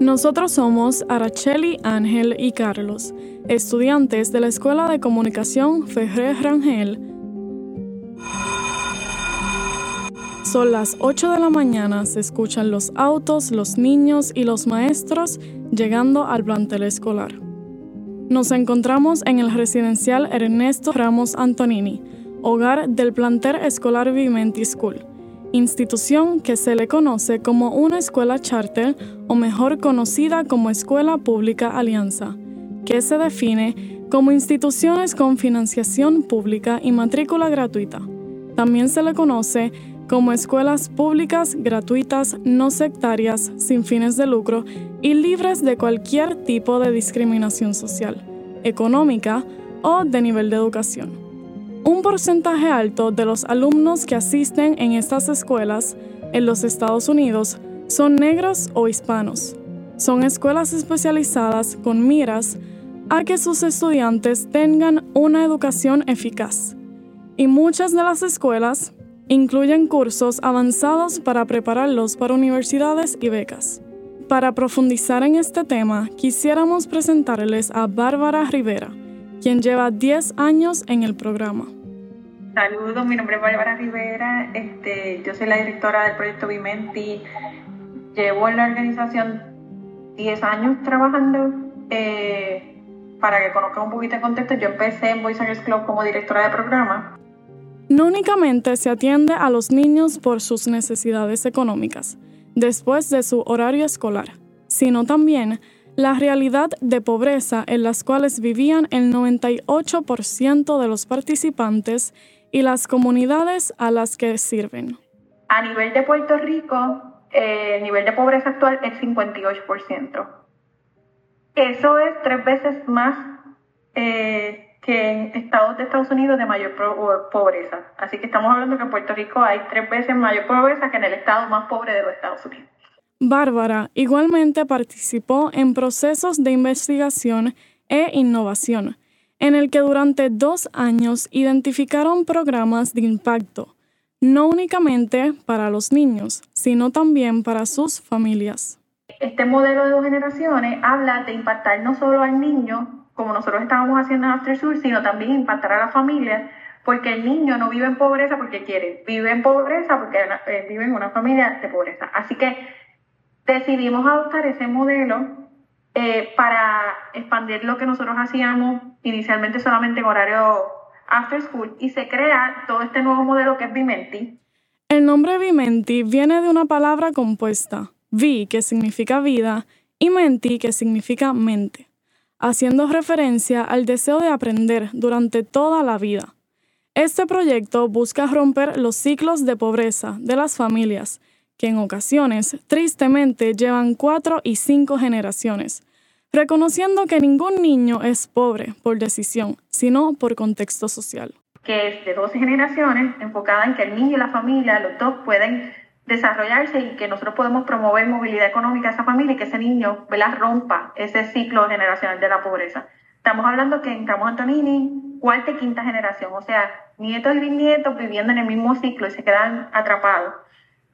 Nosotros somos Araceli, Ángel y Carlos, estudiantes de la Escuela de Comunicación Ferrer Rangel. Son las 8 de la mañana, se escuchan los autos, los niños y los maestros llegando al plantel escolar. Nos encontramos en el residencial Ernesto Ramos Antonini, hogar del plantel escolar Vimenti School institución que se le conoce como una escuela charter o mejor conocida como Escuela Pública Alianza, que se define como instituciones con financiación pública y matrícula gratuita. También se le conoce como escuelas públicas gratuitas, no sectarias, sin fines de lucro y libres de cualquier tipo de discriminación social, económica o de nivel de educación. Un porcentaje alto de los alumnos que asisten en estas escuelas en los Estados Unidos son negros o hispanos. Son escuelas especializadas con miras a que sus estudiantes tengan una educación eficaz. Y muchas de las escuelas incluyen cursos avanzados para prepararlos para universidades y becas. Para profundizar en este tema, quisiéramos presentarles a Bárbara Rivera, quien lleva 10 años en el programa. Saludos, mi nombre es Bárbara Rivera, este, yo soy la directora del proyecto Vimenti. Llevo en la organización 10 años trabajando. Eh, para que conozcan un poquito de contexto, yo empecé en Boys and Club como directora de programa. No únicamente se atiende a los niños por sus necesidades económicas, después de su horario escolar, sino también la realidad de pobreza en las cuales vivían el 98% de los participantes y las comunidades a las que sirven. A nivel de Puerto Rico, eh, el nivel de pobreza actual es 58%. Eso es tres veces más eh, que en estados de Estados Unidos de mayor pobreza. Así que estamos hablando que en Puerto Rico hay tres veces mayor pobreza que en el estado más pobre de los Estados Unidos. Bárbara igualmente participó en procesos de investigación e innovación, en el que durante dos años identificaron programas de impacto, no únicamente para los niños, sino también para sus familias. Este modelo de dos generaciones habla de impactar no solo al niño, como nosotros estábamos haciendo en After Sur, sino también impactar a la familia, porque el niño no vive en pobreza porque quiere, vive en pobreza porque eh, vive en una familia de pobreza. Así que decidimos adoptar ese modelo eh, para expandir lo que nosotros hacíamos inicialmente solamente en horario after school y se crea todo este nuevo modelo que es Vimenti. El nombre Vimenti viene de una palabra compuesta, vi que significa vida y menti que significa mente, haciendo referencia al deseo de aprender durante toda la vida. Este proyecto busca romper los ciclos de pobreza de las familias que en ocasiones, tristemente, llevan cuatro y cinco generaciones, reconociendo que ningún niño es pobre por decisión, sino por contexto social. Que es de 12 generaciones, enfocada en que el niño y la familia, los dos, pueden desarrollarse y que nosotros podemos promover movilidad económica a esa familia y que ese niño rompa ese ciclo generacional de la pobreza. Estamos hablando que en Ramos Antonini, cuarta y quinta generación, o sea, nietos y bisnietos viviendo en el mismo ciclo y se quedan atrapados.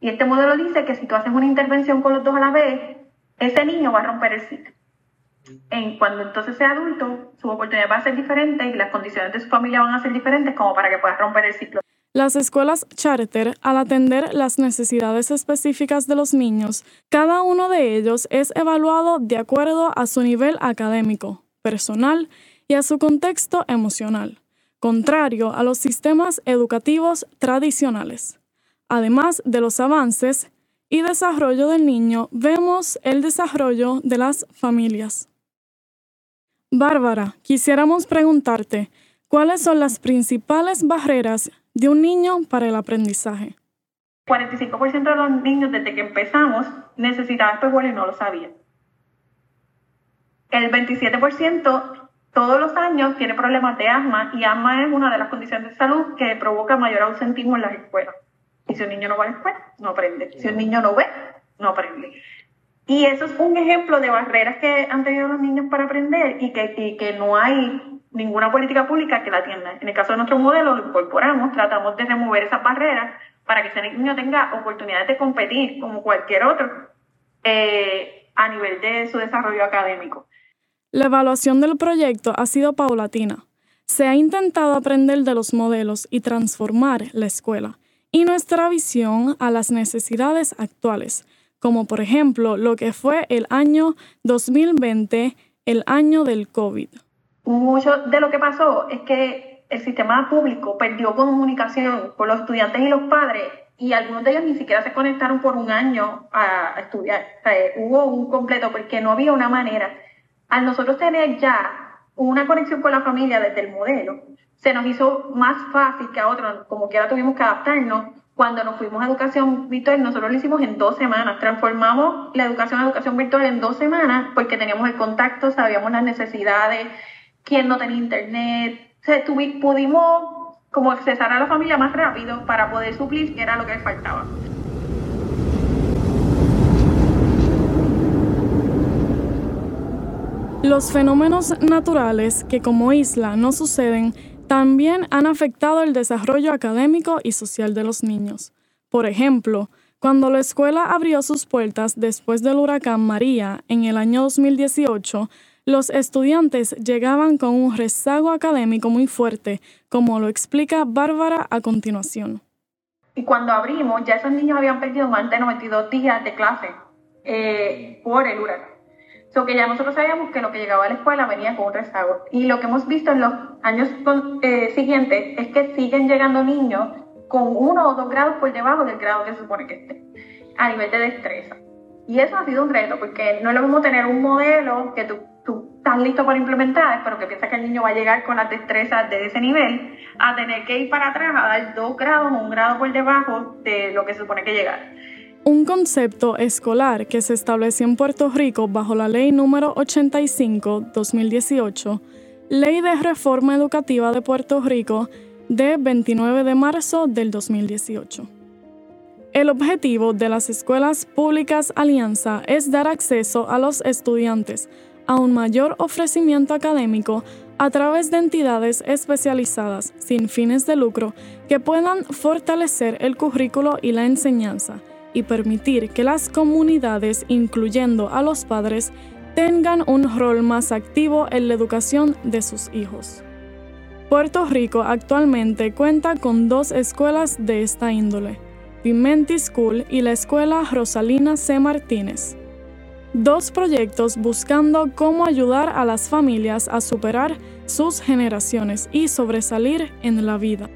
Y este modelo dice que si tú haces una intervención con los dos a la vez, ese niño va a romper el ciclo. En, cuando entonces sea adulto, su oportunidad va a ser diferente y las condiciones de su familia van a ser diferentes como para que pueda romper el ciclo. Las escuelas charter, al atender las necesidades específicas de los niños, cada uno de ellos es evaluado de acuerdo a su nivel académico, personal y a su contexto emocional, contrario a los sistemas educativos tradicionales. Además de los avances y desarrollo del niño, vemos el desarrollo de las familias. Bárbara, quisiéramos preguntarte, ¿cuáles son las principales barreras de un niño para el aprendizaje? 45% de los niños desde que empezamos necesitaban espejuelos y no lo sabían. El 27% todos los años tiene problemas de asma y asma es una de las condiciones de salud que provoca mayor ausentismo en las escuelas. Y si un niño no va a la escuela, no aprende. Si un niño no ve, no aprende. Y eso es un ejemplo de barreras que han tenido los niños para aprender y que, que no hay ninguna política pública que la atienda. En el caso de nuestro modelo, lo incorporamos, tratamos de remover esas barreras para que ese niño tenga oportunidades de competir como cualquier otro. Eh, a nivel de su desarrollo académico. La evaluación del proyecto ha sido paulatina. Se ha intentado aprender de los modelos y transformar la escuela y nuestra visión a las necesidades actuales, como por ejemplo lo que fue el año 2020, el año del COVID. Mucho de lo que pasó es que el sistema público perdió comunicación con los estudiantes y los padres y algunos de ellos ni siquiera se conectaron por un año a, estudiar. hubo un completo porque no había una manera. Al nosotros tener ya una conexión con la familia desde el modelo, se nos hizo más fácil que a otros, como que ahora tuvimos que adaptarnos. Cuando nos fuimos a educación virtual, nosotros lo hicimos en dos semanas. Transformamos la educación a educación virtual en dos semanas porque teníamos el contacto, sabíamos las necesidades, quién no tenía internet. Pudimos como accesar a la familia más rápido para poder suplir que era lo que faltaba. Los fenómenos naturales que como isla no suceden también han afectado el desarrollo académico y social de los niños. Por ejemplo, cuando la escuela abrió sus puertas después del huracán María en el año 2018, los estudiantes llegaban con un rezago académico muy fuerte, como lo explica Bárbara a continuación. Y cuando abrimos, ya esos niños habían perdido más de 92 días de clase eh, por el huracán. So que ya nosotros sabíamos que lo que llegaba a la escuela venía con un rezago. Y lo que hemos visto en los años eh, siguientes es que siguen llegando niños con uno o dos grados por debajo del grado que se supone que esté, a nivel de destreza. Y eso ha sido un reto, porque no es lo mismo tener un modelo que tú tú estás listo para implementar, pero que piensas que el niño va a llegar con las destrezas de ese nivel, a tener que ir para atrás a dar dos grados o un grado por debajo de lo que se supone que llegar. Un concepto escolar que se estableció en Puerto Rico bajo la Ley número 85-2018, Ley de Reforma Educativa de Puerto Rico de 29 de marzo del 2018. El objetivo de las escuelas públicas Alianza es dar acceso a los estudiantes a un mayor ofrecimiento académico a través de entidades especializadas sin fines de lucro que puedan fortalecer el currículo y la enseñanza y permitir que las comunidades, incluyendo a los padres, tengan un rol más activo en la educación de sus hijos. Puerto Rico actualmente cuenta con dos escuelas de esta índole, Pimenti School y la Escuela Rosalina C. Martínez dos proyectos buscando cómo ayudar a las familias a superar sus generaciones y sobresalir en la vida.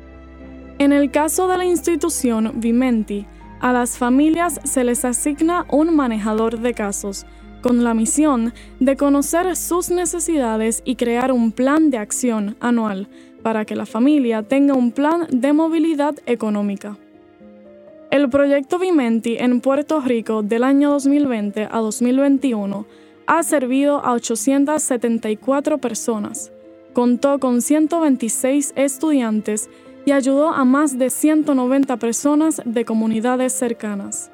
En el caso de la institución Vimenti, a las familias se les asigna un manejador de casos, con la misión de conocer sus necesidades y crear un plan de acción anual para que la familia tenga un plan de movilidad económica. El proyecto Vimenti en Puerto Rico del año 2020 a 2021 ha servido a 874 personas, contó con 126 estudiantes y ayudó a más de 190 personas de comunidades cercanas.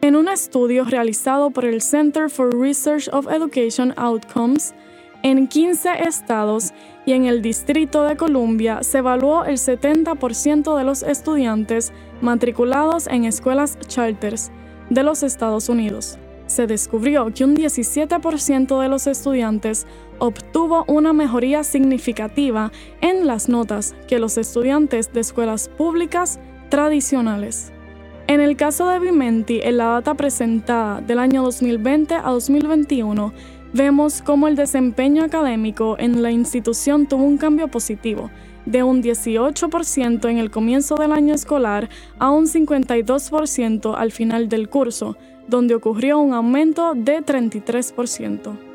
En un estudio realizado por el Center for Research of Education Outcomes, en 15 estados y en el Distrito de Columbia se evaluó el 70% de los estudiantes matriculados en escuelas charters de los Estados Unidos. Se descubrió que un 17% de los estudiantes obtuvo una mejoría significativa en las notas que los estudiantes de escuelas públicas tradicionales. En el caso de Vimenti, en la data presentada del año 2020 a 2021, vemos cómo el desempeño académico en la institución tuvo un cambio positivo, de un 18% en el comienzo del año escolar a un 52% al final del curso, donde ocurrió un aumento de 33%.